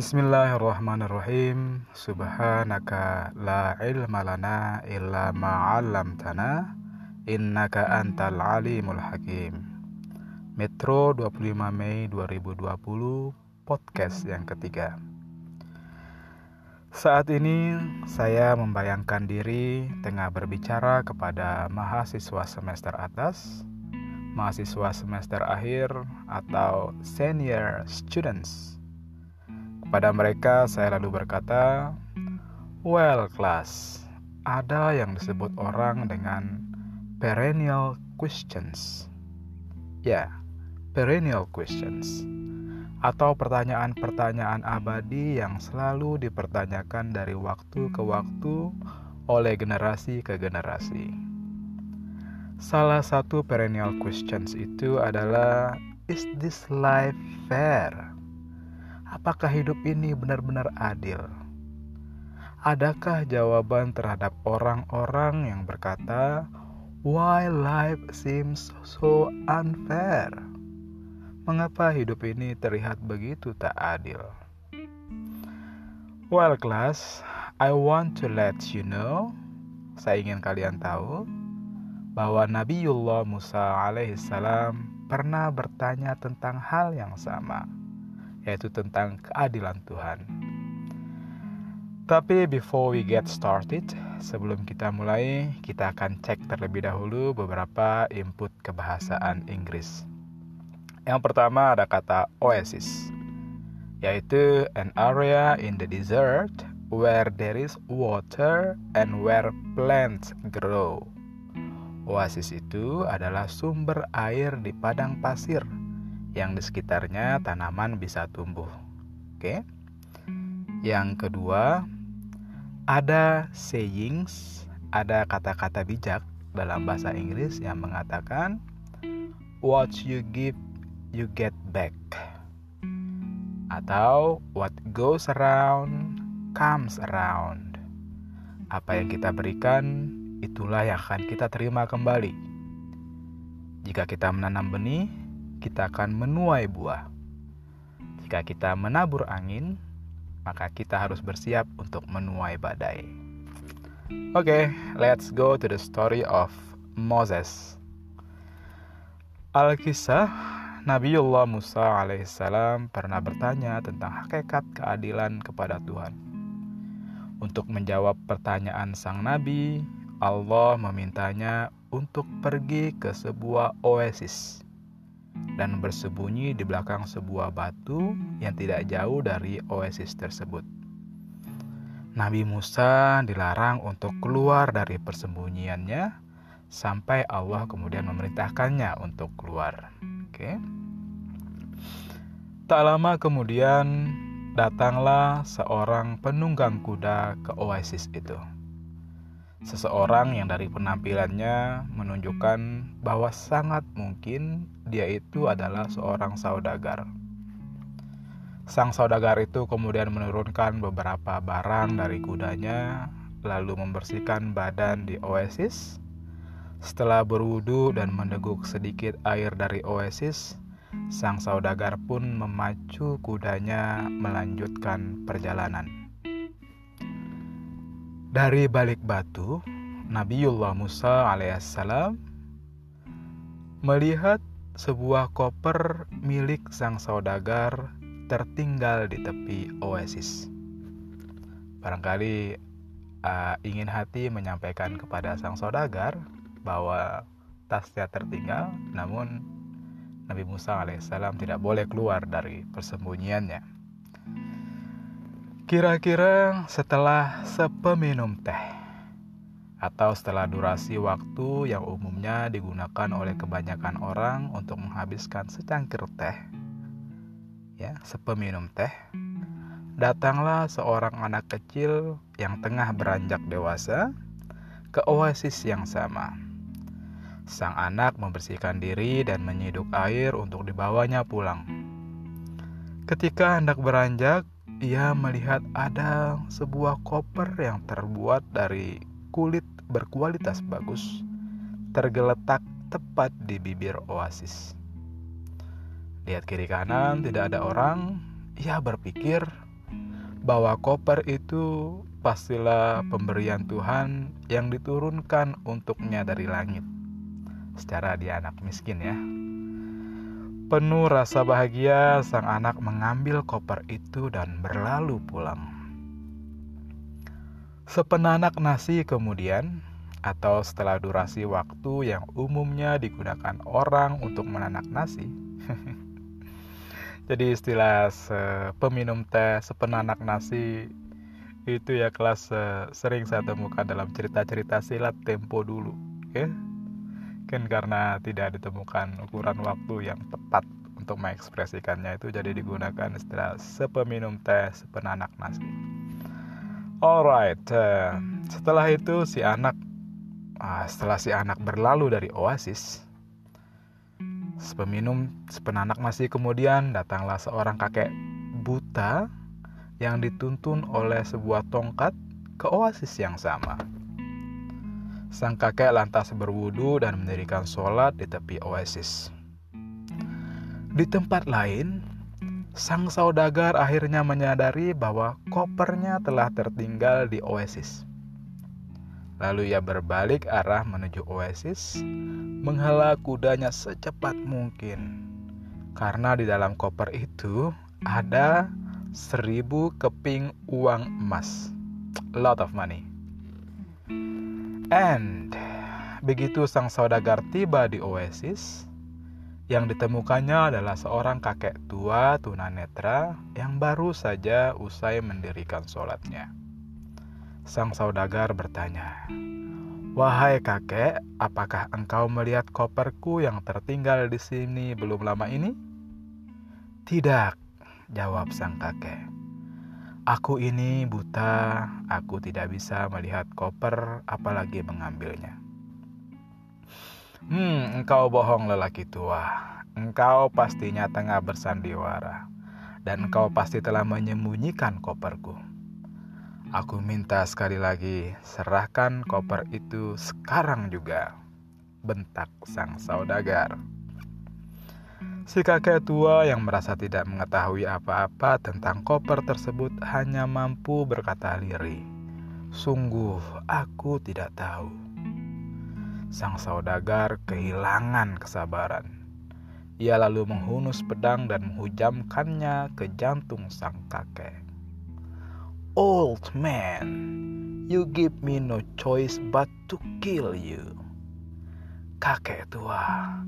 Bismillahirrahmanirrahim. Subhanaka la ilma lana illa ma 'allamtana innaka antal alimul hakim. Metro 25 Mei 2020 podcast yang ketiga. Saat ini saya membayangkan diri tengah berbicara kepada mahasiswa semester atas, mahasiswa semester akhir atau senior students pada mereka saya lalu berkata, Well class, ada yang disebut orang dengan perennial questions. Ya, perennial questions. Atau pertanyaan-pertanyaan abadi yang selalu dipertanyakan dari waktu ke waktu oleh generasi ke generasi. Salah satu perennial questions itu adalah Is this life fair? Apakah hidup ini benar-benar adil? Adakah jawaban terhadap orang-orang yang berkata, "Why life seems so unfair?" Mengapa hidup ini terlihat begitu tak adil? Well, class, I want to let you know, saya ingin kalian tahu bahwa Nabiullah Musa alaihissalam pernah bertanya tentang hal yang sama yaitu tentang keadilan Tuhan. Tapi before we get started, sebelum kita mulai, kita akan cek terlebih dahulu beberapa input kebahasaan Inggris. Yang pertama ada kata oasis, yaitu an area in the desert where there is water and where plants grow. Oasis itu adalah sumber air di padang pasir yang di sekitarnya tanaman bisa tumbuh. Oke. Yang kedua, ada sayings, ada kata-kata bijak dalam bahasa Inggris yang mengatakan what you give you get back. Atau what goes around comes around. Apa yang kita berikan itulah yang akan kita terima kembali. Jika kita menanam benih, kita akan menuai buah. Jika kita menabur angin, maka kita harus bersiap untuk menuai badai. Oke, okay, let's go to the story of Moses. Alkisah Nabiullah Musa alaihissalam pernah bertanya tentang hakikat keadilan kepada Tuhan. Untuk menjawab pertanyaan sang nabi, Allah memintanya untuk pergi ke sebuah oasis dan bersembunyi di belakang sebuah batu yang tidak jauh dari oasis tersebut. Nabi Musa dilarang untuk keluar dari persembunyiannya sampai Allah kemudian memerintahkannya untuk keluar. Oke. Tak lama kemudian datanglah seorang penunggang kuda ke oasis itu. Seseorang yang dari penampilannya menunjukkan bahwa sangat mungkin dia itu adalah seorang saudagar. Sang saudagar itu kemudian menurunkan beberapa barang dari kudanya, lalu membersihkan badan di oasis. Setelah berwudu dan mendeguk sedikit air dari oasis, sang saudagar pun memacu kudanya melanjutkan perjalanan. Dari balik batu, Nabiullah Musa alaihissalam melihat sebuah koper milik sang saudagar tertinggal di tepi oasis. Barangkali uh, ingin hati menyampaikan kepada sang saudagar bahwa tasnya tertinggal, namun Nabi Musa alaihissalam tidak boleh keluar dari persembunyiannya. Kira-kira setelah sepeminum teh atau setelah durasi waktu yang umumnya digunakan oleh kebanyakan orang untuk menghabiskan secangkir teh, ya, sepeminum teh, datanglah seorang anak kecil yang tengah beranjak dewasa ke oasis yang sama. Sang anak membersihkan diri dan menyiduk air untuk dibawanya pulang. Ketika hendak beranjak, ia melihat ada sebuah koper yang terbuat dari kulit berkualitas bagus, tergeletak tepat di bibir oasis. Lihat kiri kanan, tidak ada orang. Ia berpikir, bahwa koper itu pastilah pemberian Tuhan yang diturunkan untuknya dari langit. Secara dia anak miskin ya. Penuh rasa bahagia, sang anak mengambil koper itu dan berlalu pulang. Sepenanak nasi kemudian, atau setelah durasi waktu yang umumnya digunakan orang untuk menanak nasi. Jadi istilah peminum teh, sepenanak nasi itu ya kelas sering saya temukan dalam cerita-cerita silat tempo dulu, ya mungkin karena tidak ditemukan ukuran waktu yang tepat untuk mengekspresikannya itu jadi digunakan istilah sepeminum teh sepenanak nasi. Alright, uh, setelah itu si anak uh, setelah si anak berlalu dari oasis, sepeminum sepenanak nasi kemudian datanglah seorang kakek buta yang dituntun oleh sebuah tongkat ke oasis yang sama. Sang kakek lantas berwudu dan mendirikan sholat di tepi oasis. Di tempat lain, sang saudagar akhirnya menyadari bahwa kopernya telah tertinggal di oasis. Lalu ia berbalik arah menuju oasis, menghela kudanya secepat mungkin. Karena di dalam koper itu ada seribu keping uang emas. A lot of money. And begitu sang saudagar tiba di oasis, yang ditemukannya adalah seorang kakek tua tunanetra yang baru saja usai mendirikan sholatnya. Sang saudagar bertanya, Wahai kakek, apakah engkau melihat koperku yang tertinggal di sini belum lama ini? Tidak, jawab sang kakek. Aku ini buta, aku tidak bisa melihat koper, apalagi mengambilnya. Hmm, engkau bohong lelaki tua. Engkau pastinya tengah bersandiwara, dan engkau pasti telah menyembunyikan koperku. Aku minta sekali lagi, serahkan koper itu sekarang juga. Bentak sang saudagar. Si kakek tua yang merasa tidak mengetahui apa-apa tentang koper tersebut hanya mampu berkata lirih. Sungguh, aku tidak tahu. Sang saudagar kehilangan kesabaran. Ia lalu menghunus pedang dan menghujamkannya ke jantung sang kakek. Old man, you give me no choice but to kill you. Kakek tua,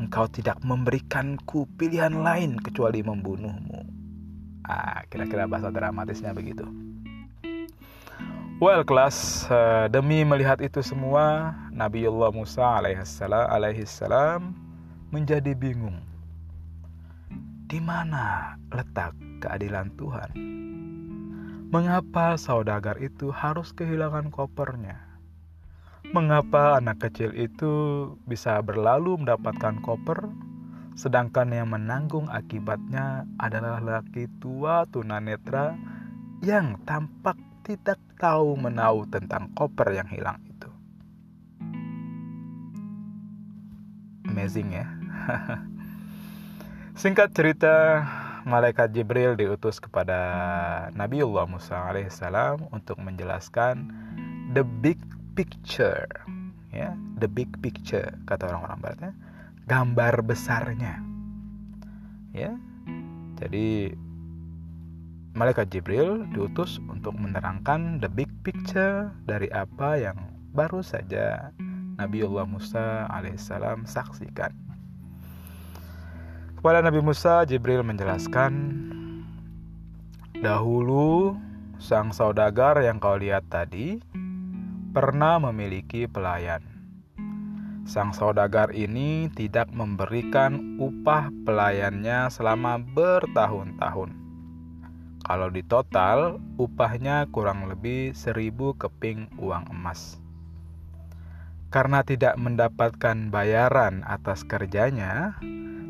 engkau tidak memberikanku pilihan lain kecuali membunuhmu. Ah, kira-kira bahasa dramatisnya begitu. Well, kelas uh, demi melihat itu semua, Nabiullah Musa alaihissalam menjadi bingung. Di mana letak keadilan Tuhan? Mengapa saudagar itu harus kehilangan kopernya? Mengapa anak kecil itu bisa berlalu mendapatkan koper, sedangkan yang menanggung akibatnya adalah laki tua tunanetra yang tampak tidak tahu menahu tentang koper yang hilang itu. Amazing ya. Singkat cerita, malaikat Jibril diutus kepada Nabiullah Musa alaihissalam untuk menjelaskan the big picture. Ya the big picture kata orang-orang baratnya gambar besarnya. Ya jadi malaikat Jibril diutus untuk menerangkan the big picture dari apa yang baru saja Nabiullah Musa alaihissalam saksikan. Kepada Nabi Musa Jibril menjelaskan dahulu sang saudagar yang kau lihat tadi pernah memiliki pelayan. Sang saudagar ini tidak memberikan upah pelayannya selama bertahun-tahun. Kalau di total, upahnya kurang lebih seribu keping uang emas. Karena tidak mendapatkan bayaran atas kerjanya,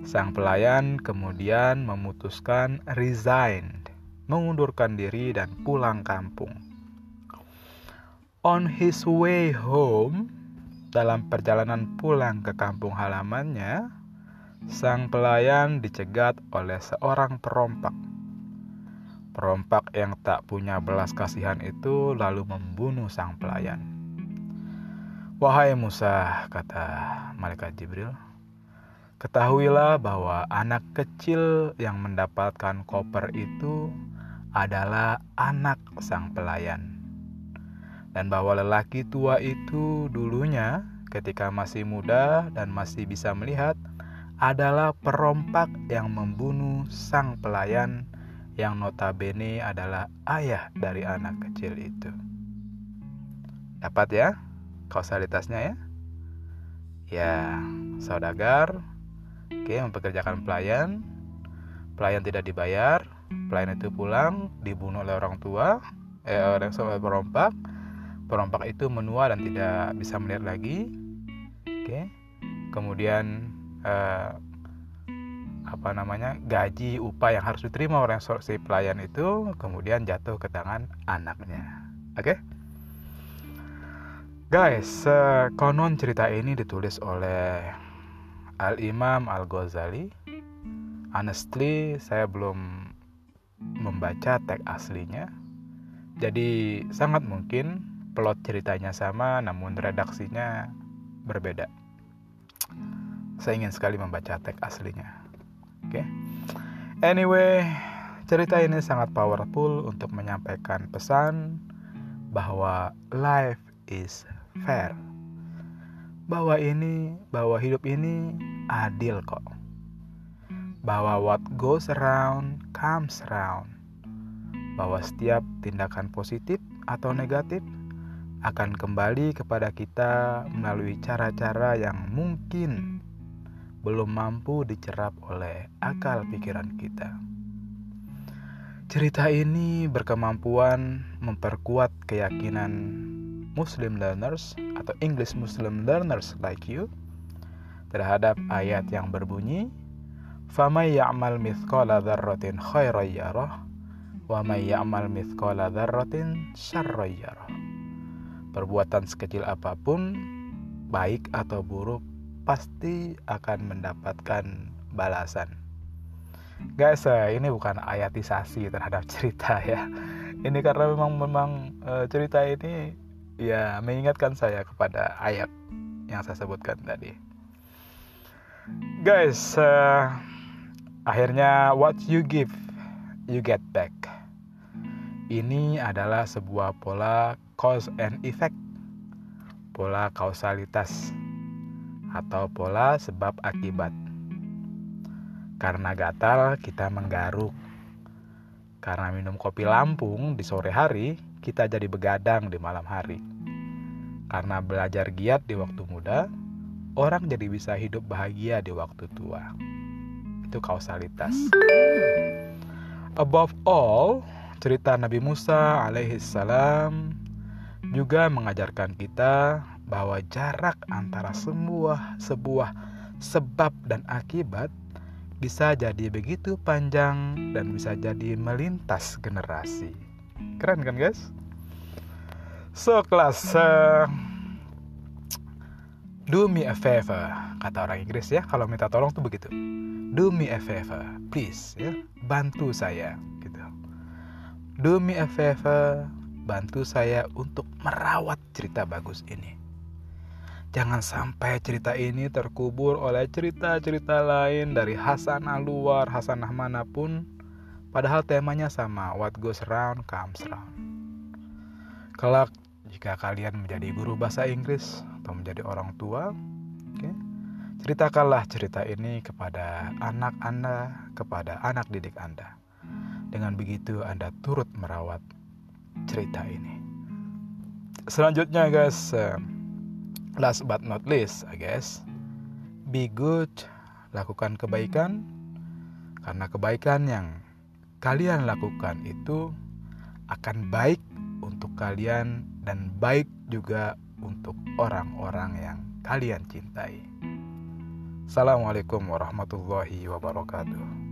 sang pelayan kemudian memutuskan resign, mengundurkan diri dan pulang kampung. On his way home, dalam perjalanan pulang ke kampung halamannya, sang pelayan dicegat oleh seorang perompak. Perompak yang tak punya belas kasihan itu lalu membunuh sang pelayan. Wahai Musa, kata malaikat Jibril, ketahuilah bahwa anak kecil yang mendapatkan koper itu adalah anak sang pelayan. Dan bahwa lelaki tua itu dulunya ketika masih muda dan masih bisa melihat adalah perompak yang membunuh sang pelayan yang notabene adalah ayah dari anak kecil itu. Dapat ya kausalitasnya ya? Ya, saudagar, oke, mempekerjakan pelayan, pelayan tidak dibayar, pelayan itu pulang, dibunuh oleh orang tua, eh, oleh perompak, perompak itu menua dan tidak bisa melihat lagi, oke, kemudian eh, apa namanya gaji upah yang harus diterima oleh si pelayan itu kemudian jatuh ke tangan anaknya. Oke. Guys uh, konon cerita ini ditulis oleh Al Imam Al Ghazali. Honestly saya belum membaca teks aslinya. Jadi sangat mungkin plot ceritanya sama namun redaksinya berbeda saya ingin sekali membaca teks aslinya Oke. Okay? Anyway, cerita ini sangat powerful untuk menyampaikan pesan bahwa life is fair. Bahwa ini, bahwa hidup ini adil kok. Bahwa what goes around comes around. Bahwa setiap tindakan positif atau negatif akan kembali kepada kita melalui cara-cara yang mungkin belum mampu dicerap oleh akal pikiran kita. Cerita ini berkemampuan memperkuat keyakinan Muslim learners atau English Muslim learners like you terhadap ayat yang berbunyi فَمَنْ يَعْمَلْ مِثْقَالَ ذَرَّةٍ خَيْرًا يَرَهُ وَمَنْ يَعْمَلْ مِثْقَالَ ذَرَّةٍ شَرًّا يَرَهُ Perbuatan sekecil apa pun, baik atau buruk, pasti akan mendapatkan balasan. Guys, uh, ini bukan ayatisasi terhadap cerita ya. Ini karena memang memang uh, cerita ini ya mengingatkan saya kepada ayat yang saya sebutkan tadi. Guys, uh, akhirnya what you give, you get back. Ini adalah sebuah pola cause and effect, pola kausalitas atau pola sebab akibat. Karena gatal, kita menggaruk. Karena minum kopi Lampung di sore hari, kita jadi begadang di malam hari. Karena belajar giat di waktu muda, orang jadi bisa hidup bahagia di waktu tua. Itu kausalitas. Above all, cerita Nabi Musa alaihissalam juga mengajarkan kita bahwa jarak antara semua sebuah sebab dan akibat bisa jadi begitu panjang dan bisa jadi melintas generasi. Keren kan guys? So kelas uh, Do me a favor Kata orang Inggris ya. Kalau minta tolong tuh begitu. Do me a favor Please ya. Bantu saya gitu. Do me a favor Bantu saya untuk merawat cerita bagus ini Jangan sampai cerita ini terkubur oleh cerita-cerita lain dari hasanah luar, hasanah mana pun, padahal temanya sama, what goes around comes around. Kelak, jika kalian menjadi guru bahasa Inggris atau menjadi orang tua, okay, ceritakanlah cerita ini kepada anak Anda, kepada anak didik Anda. Dengan begitu Anda turut merawat cerita ini. Selanjutnya guys, last but not least, I guess, be good, lakukan kebaikan, karena kebaikan yang kalian lakukan itu akan baik untuk kalian dan baik juga untuk orang-orang yang kalian cintai. Assalamualaikum warahmatullahi wabarakatuh.